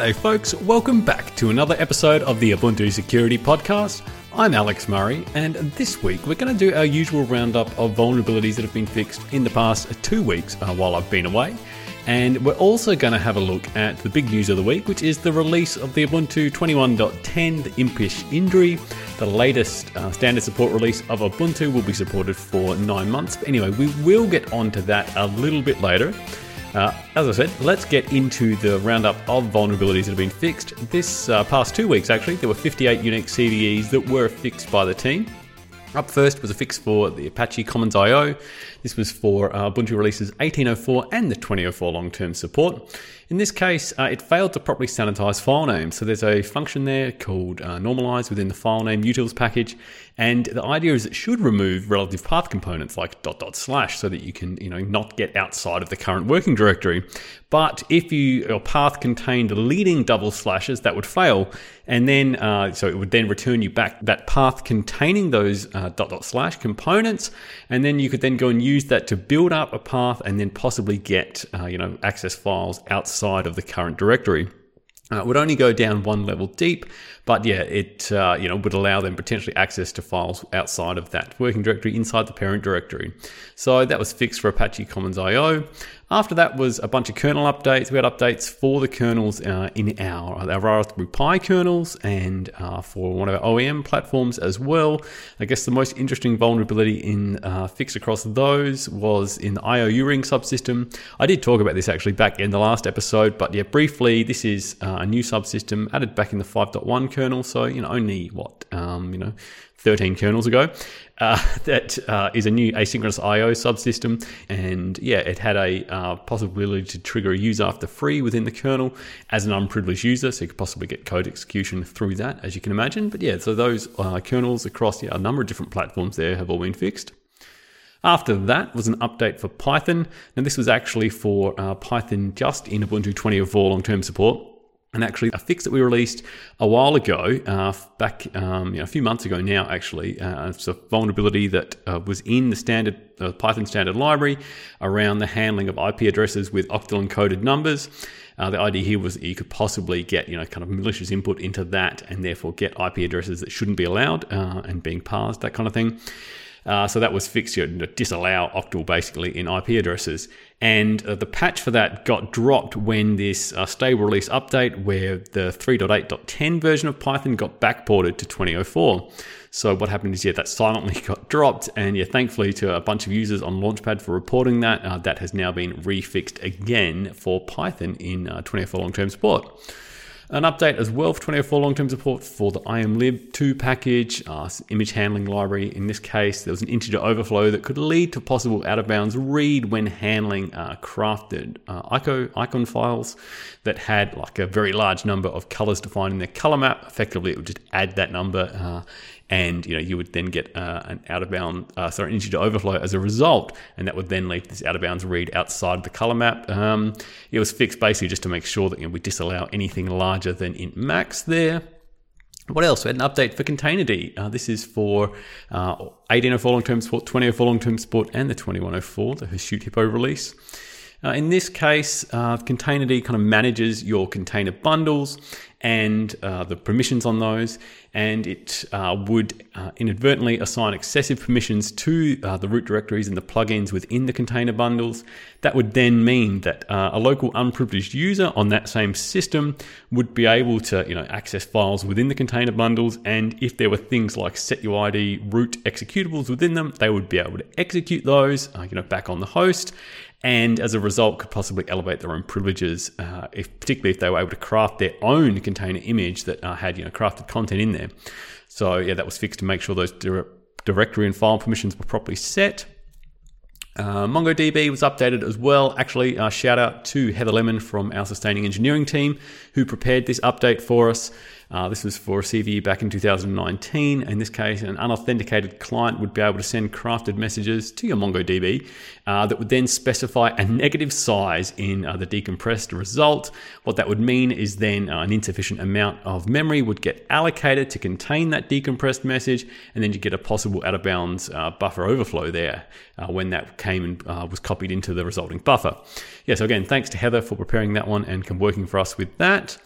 G'day, folks. Welcome back to another episode of the Ubuntu Security Podcast. I'm Alex Murray, and this week we're going to do our usual roundup of vulnerabilities that have been fixed in the past two weeks uh, while I've been away. And we're also going to have a look at the big news of the week, which is the release of the Ubuntu 21.10, the Impish Indri. The latest uh, standard support release of Ubuntu will be supported for nine months. But anyway, we will get onto that a little bit later. Uh, as I said, let's get into the roundup of vulnerabilities that have been fixed. This uh, past two weeks, actually, there were 58 unique CVEs that were fixed by the team. Up first was a fix for the Apache Commons IO. This was for uh, Ubuntu releases 1804 and the 2004 long term support. In this case, uh, it failed to properly sanitize file names. So there's a function there called uh, normalize within the file name utils package. And the idea is it should remove relative path components like dot dot slash so that you can, you know, not get outside of the current working directory. But if you, your path contained leading double slashes, that would fail. And then, uh, so it would then return you back that path containing those uh, dot dot slash components. And then you could then go and use that to build up a path and then possibly get, uh, you know, access files outside of the current directory. Uh, it would only go down one level deep, but yeah, it uh, you know would allow them potentially access to files outside of that working directory inside the parent directory. So that was fixed for Apache Commons IO. After that was a bunch of kernel updates. We had updates for the kernels uh, in our, our Raspberry Pi kernels and uh, for one of our OEM platforms as well. I guess the most interesting vulnerability in uh, fix across those was in the io_uring subsystem. I did talk about this actually back in the last episode, but yeah, briefly, this is uh, a new subsystem added back in the 5.1 kernel. So, you know, only what, um, you know, 13 kernels ago. Uh, that uh, is a new asynchronous I/O subsystem, and yeah, it had a uh, possibility to trigger a use after free within the kernel as an unprivileged user, so you could possibly get code execution through that, as you can imagine. But yeah, so those uh, kernels across yeah, a number of different platforms there have all been fixed. After that was an update for Python. and this was actually for uh, Python just in Ubuntu 20.04 long term support. And actually, a fix that we released a while ago, uh, back um, you know, a few months ago now, actually, uh, it's a vulnerability that uh, was in the standard uh, Python standard library around the handling of IP addresses with octal encoded numbers. Uh, the idea here was that you could possibly get, you know, kind of malicious input into that, and therefore get IP addresses that shouldn't be allowed uh, and being parsed, that kind of thing. Uh, so that was fixed, you know, disallow octal basically in IP addresses. And uh, the patch for that got dropped when this uh, stable release update, where the 3.8.10 version of Python got backported to 2004. So what happened is, yeah, that silently got dropped, and yeah, thankfully to a bunch of users on Launchpad for reporting that, uh, that has now been refixed again for Python in uh, 2004 long-term support. An update as well for 2004 long-term support for the imlib2 package, uh, image handling library. In this case, there was an integer overflow that could lead to possible out-of-bounds read when handling uh, crafted uh, icon files that had like a very large number of colors defined in their color map. Effectively, it would just add that number uh, and you know you would then get uh, an out of bound uh, sorry integer overflow as a result, and that would then lead to this out of bounds read outside the color map. Um, it was fixed basically just to make sure that you know, we disallow anything larger than int max there. What else? We had an update for Containerd. Uh, this is for uh, 1804 long term support, 2004 long term support, and the 2104, the Hirsute Hippo release. Uh, in this case, uh, Containerd kind of manages your container bundles and uh, the permissions on those, and it uh, would uh, inadvertently assign excessive permissions to uh, the root directories and the plugins within the container bundles. That would then mean that a local unprivileged user on that same system would be able to, you know, access files within the container bundles, and if there were things like setuid root executables within them, they would be able to execute those, you know, back on the host and as a result could possibly elevate their own privileges, uh, if, particularly if they were able to craft their own container image that uh, had you know crafted content in there. So yeah, that was fixed to make sure those dire- directory and file permissions were properly set. Uh, MongoDB was updated as well. Actually, uh, shout out to Heather Lemon from our sustaining engineering team who prepared this update for us. Uh, this was for CVE back in 2019. In this case, an unauthenticated client would be able to send crafted messages to your MongoDB uh, that would then specify a negative size in uh, the decompressed result. What that would mean is then uh, an insufficient amount of memory would get allocated to contain that decompressed message, and then you get a possible out of bounds uh, buffer overflow there uh, when that came and was copied into the resulting buffer. Yeah, so again, thanks to Heather for preparing that one and working for us with that.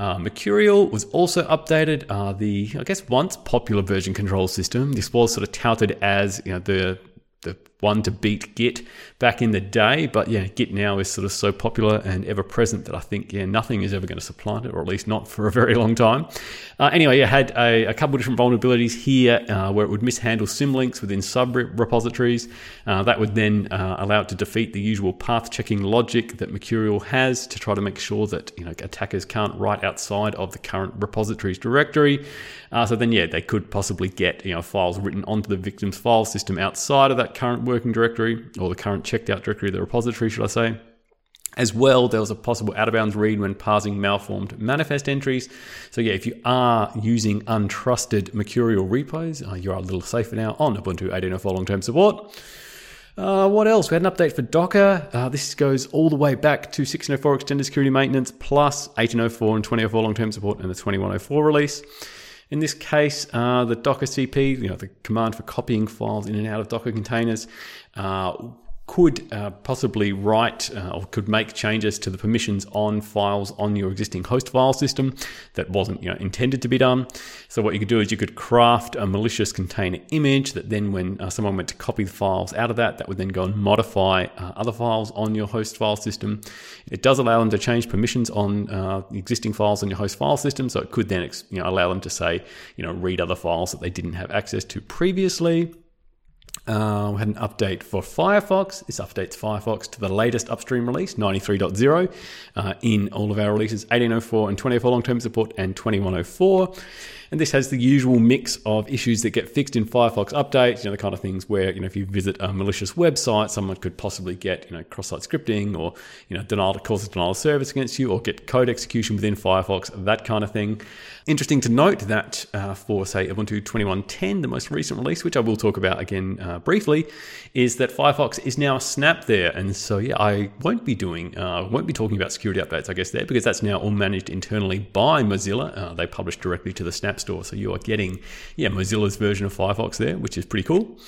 Uh, Mercurial was also updated. Uh, the I guess once popular version control system. This was sort of touted as you know the the one to beat Git back in the day. But yeah, Git now is sort of so popular and ever present that I think yeah nothing is ever going to supplant it, or at least not for a very long time. Uh, anyway, you had a, a, couple of different vulnerabilities here uh, where it would mishandle symlinks within sub repositories. Uh, that would then uh, allow it to defeat the usual path checking logic that Mercurial has to try to make sure that you know attackers can't write outside of the current repositories directory. Uh, so then yeah, they could possibly get you know files written onto the victim's file system outside of that current working directory or the current checked out directory of the repository, should I say. As well, there was a possible out of bounds read when parsing malformed manifest entries. So, yeah, if you are using untrusted Mercurial repos, uh, you are a little safer now on Ubuntu 18.04 long term support. Uh, what else? We had an update for Docker. Uh, this goes all the way back to 1604 extended security maintenance plus 1804 and 2004 long term support and the 2104 release. In this case, uh, the Docker CP, you know, the command for copying files in and out of Docker containers, uh, could uh, possibly write uh, or could make changes to the permissions on files on your existing host file system that wasn't you know, intended to be done. So what you could do is you could craft a malicious container image that then when uh, someone went to copy the files out of that, that would then go and modify uh, other files on your host file system. It does allow them to change permissions on uh, existing files on your host file system, so it could then you know, allow them to say, you know, read other files that they didn't have access to previously. Uh, we had an update for Firefox. This updates Firefox to the latest upstream release, 93.0, uh, in all of our releases 1804 and 2004 long term support and 2104. And this has the usual mix of issues that get fixed in Firefox updates, you know, the kind of things where, you know, if you visit a malicious website, someone could possibly get, you know, cross-site scripting or, you know, denial denial of service against you or get code execution within Firefox, that kind of thing. Interesting to note that uh, for, say, Ubuntu 21.10, the most recent release, which I will talk about again uh, briefly, is that Firefox is now a Snap there. And so, yeah, I won't be doing, uh, won't be talking about security updates, I guess, there, because that's now all managed internally by Mozilla. Uh, they publish directly to the Snap Store. So you are getting yeah Mozilla's version of Firefox there, which is pretty cool.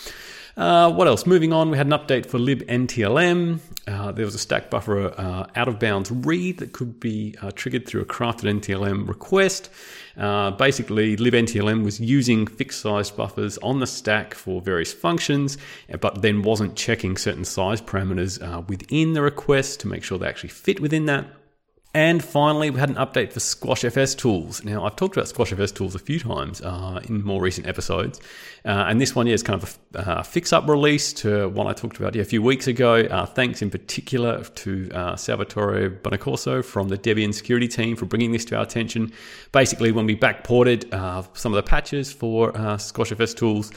Uh, what else? Moving on, we had an update for libntlm. Uh, there was a stack buffer uh, out of bounds read that could be uh, triggered through a crafted NTLM request. Uh, basically, libntlm was using fixed size buffers on the stack for various functions, but then wasn't checking certain size parameters within the request to make sure they actually fit within that. And finally, we had an update for SquashFS tools. Now, I've talked about SquashFS tools a few times uh, in more recent episodes, uh, and this one yeah, is kind of a uh, fix-up release to one I talked about yeah, a few weeks ago. Uh, thanks in particular to uh, Salvatore Bonaccorso from the Debian security team for bringing this to our attention. Basically, when we backported uh, some of the patches for SquashFS tools,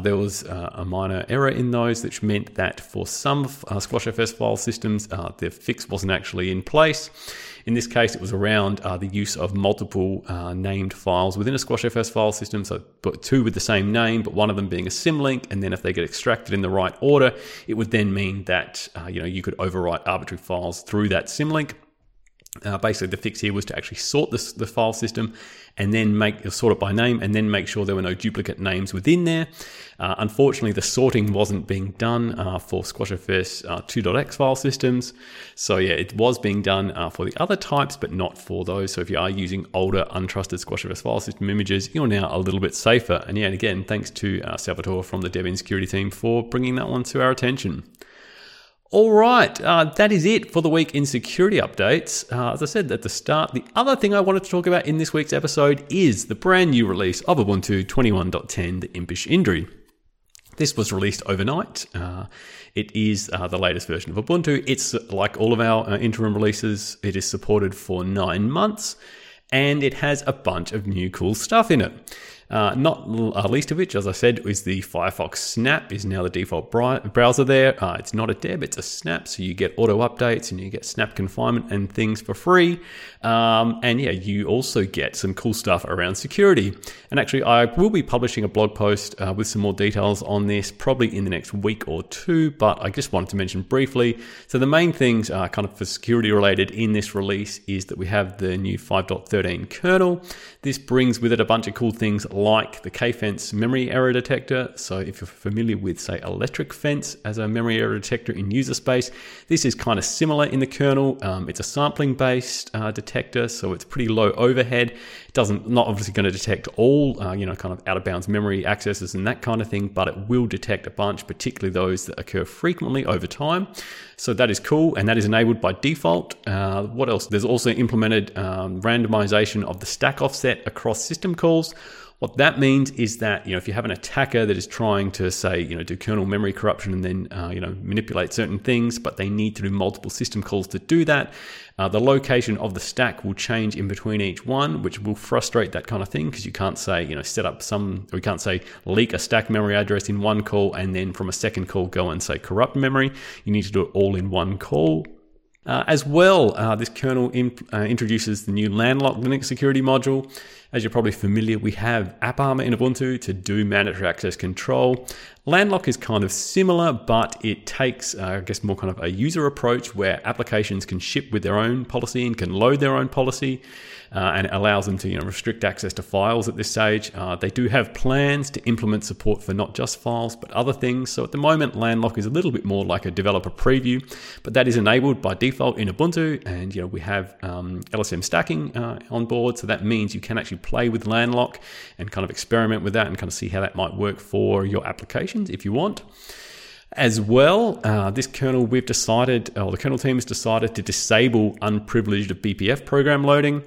there was a minor error in those, which meant that for some SquashFS file systems, the fix wasn't actually in place. In this case, it was around uh, the use of multiple uh, named files within a SquashFS file system, so but two with the same name, but one of them being a symlink, and then if they get extracted in the right order, it would then mean that uh, you know you could overwrite arbitrary files through that symlink. Uh, basically, the fix here was to actually sort this, the file system and then make sort it by name and then make sure there were no duplicate names within there. Uh, unfortunately, the sorting wasn't being done uh, for SquashFS uh, 2.x file systems. So, yeah, it was being done uh, for the other types, but not for those. So, if you are using older, untrusted SquashFS file system images, you're now a little bit safer. And yeah, and again, thanks to uh, Salvatore from the Debian security team for bringing that one to our attention. All right, uh, that is it for the week in security updates. Uh, as I said at the start, the other thing I wanted to talk about in this week's episode is the brand new release of Ubuntu 21.10, the Impish Indri. This was released overnight. Uh, it is uh, the latest version of Ubuntu. It's like all of our uh, interim releases, it is supported for nine months and it has a bunch of new cool stuff in it. Uh, not uh, least of which, as I said, is the Firefox Snap is now the default browser there. Uh, it's not a deb, it's a snap, so you get auto updates and you get snap confinement and things for free. Um, and yeah, you also get some cool stuff around security. And actually, I will be publishing a blog post uh, with some more details on this probably in the next week or two, but I just wanted to mention briefly. So the main things kind of for security related in this release is that we have the new 5.13 kernel. This brings with it a bunch of cool things like the Kfence memory error detector. So if you're familiar with, say, Electric Fence as a memory error detector in user space, this is kind of similar in the kernel. Um, it's a sampling based uh, detector, so it's pretty low overhead. It doesn't not obviously going to detect all, uh, you know, kind of out of bounds memory accesses and that kind of thing, but it will detect a bunch, particularly those that occur frequently over time. So that is cool, and that is enabled by default. Uh, what else? There's also implemented um, randomization of the stack offset across system calls. What that means is that you know if you have an attacker that is trying to say you know do kernel memory corruption and then uh, you know manipulate certain things, but they need to do multiple system calls to do that, uh, the location of the stack will change in between each one, which will frustrate that kind of thing because you can't say you know set up some or you can't say leak a stack memory address in one call and then from a second call go and say corrupt memory. You need to do it all in one call. Uh, as well, uh, this kernel imp- uh, introduces the new Landlock Linux security module. As you're probably familiar, we have AppArmor in Ubuntu to do mandatory access control. Landlock is kind of similar, but it takes, uh, I guess, more kind of a user approach where applications can ship with their own policy and can load their own policy, uh, and it allows them to you know restrict access to files at this stage. Uh, they do have plans to implement support for not just files but other things. So at the moment, Landlock is a little bit more like a developer preview, but that is enabled by default in Ubuntu, and you know we have um, LSM stacking uh, on board, so that means you can actually play with Landlock and kind of experiment with that and kind of see how that might work for your applications if you want. As well, uh, this kernel we've decided, or the kernel team has decided to disable unprivileged BPF program loading.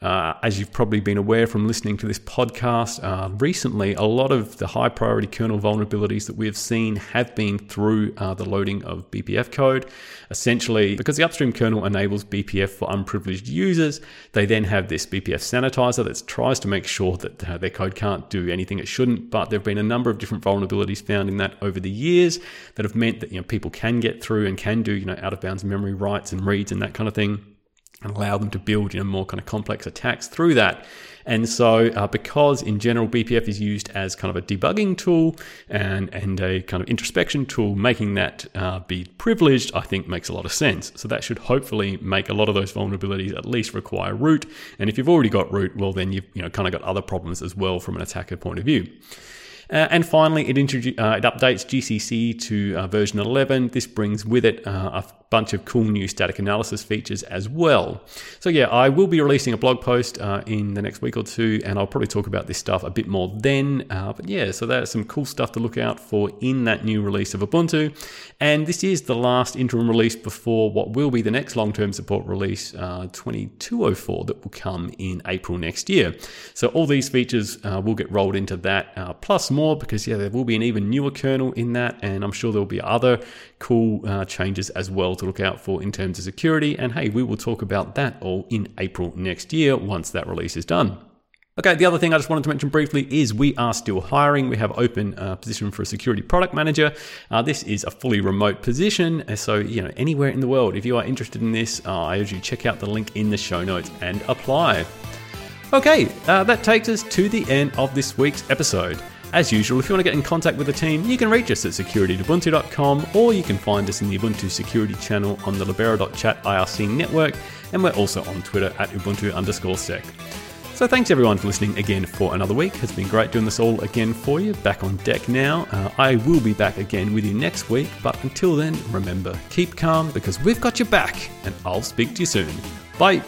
Uh, as you've probably been aware from listening to this podcast uh, recently, a lot of the high priority kernel vulnerabilities that we have seen have been through uh, the loading of BPF code. Essentially, because the upstream kernel enables BPF for unprivileged users, they then have this BPF sanitizer that tries to make sure that uh, their code can't do anything it shouldn't. But there have been a number of different vulnerabilities found in that over the years that have meant that you know people can get through and can do you know out of bounds memory writes and reads and that kind of thing and allow them to build you know more kind of complex attacks through that. And so, uh, because in general BPF is used as kind of a debugging tool and and a kind of introspection tool, making that uh, be privileged, I think makes a lot of sense. So that should hopefully make a lot of those vulnerabilities at least require root. And if you've already got root, well then you've you know kind of got other problems as well from an attacker point of view. Uh, and finally, it, introdu- uh, it updates GCC to uh, version 11. This brings with it uh, a bunch of cool new static analysis features as well. So, yeah, I will be releasing a blog post uh, in the next week or two, and I'll probably talk about this stuff a bit more then. Uh, but yeah, so that's some cool stuff to look out for in that new release of Ubuntu. And this is the last interim release before what will be the next long term support release, uh, 2204, that will come in April next year. So, all these features will get rolled into that, plus more, because yeah, there will be an even newer kernel in that, and I'm sure there will be other cool uh, changes as well to look out for in terms of security. And hey, we will talk about that all in April next year once that release is done. Okay, the other thing I just wanted to mention briefly is we are still hiring. We have open uh, position for a security product manager. Uh, this is a fully remote position, uh, so you know anywhere in the world. If you are interested in this, uh, I urge you check out the link in the show notes and apply. Okay, uh, that takes us to the end of this week's episode. As usual, if you want to get in contact with the team, you can reach us at security.ubuntu.com or you can find us in the Ubuntu security channel on the libera.chat IRC network, and we're also on Twitter at Ubuntu underscore sec. So thanks everyone for listening again for another week. It's been great doing this all again for you. Back on deck now. Uh, I will be back again with you next week, but until then, remember, keep calm because we've got your back, and I'll speak to you soon. Bye.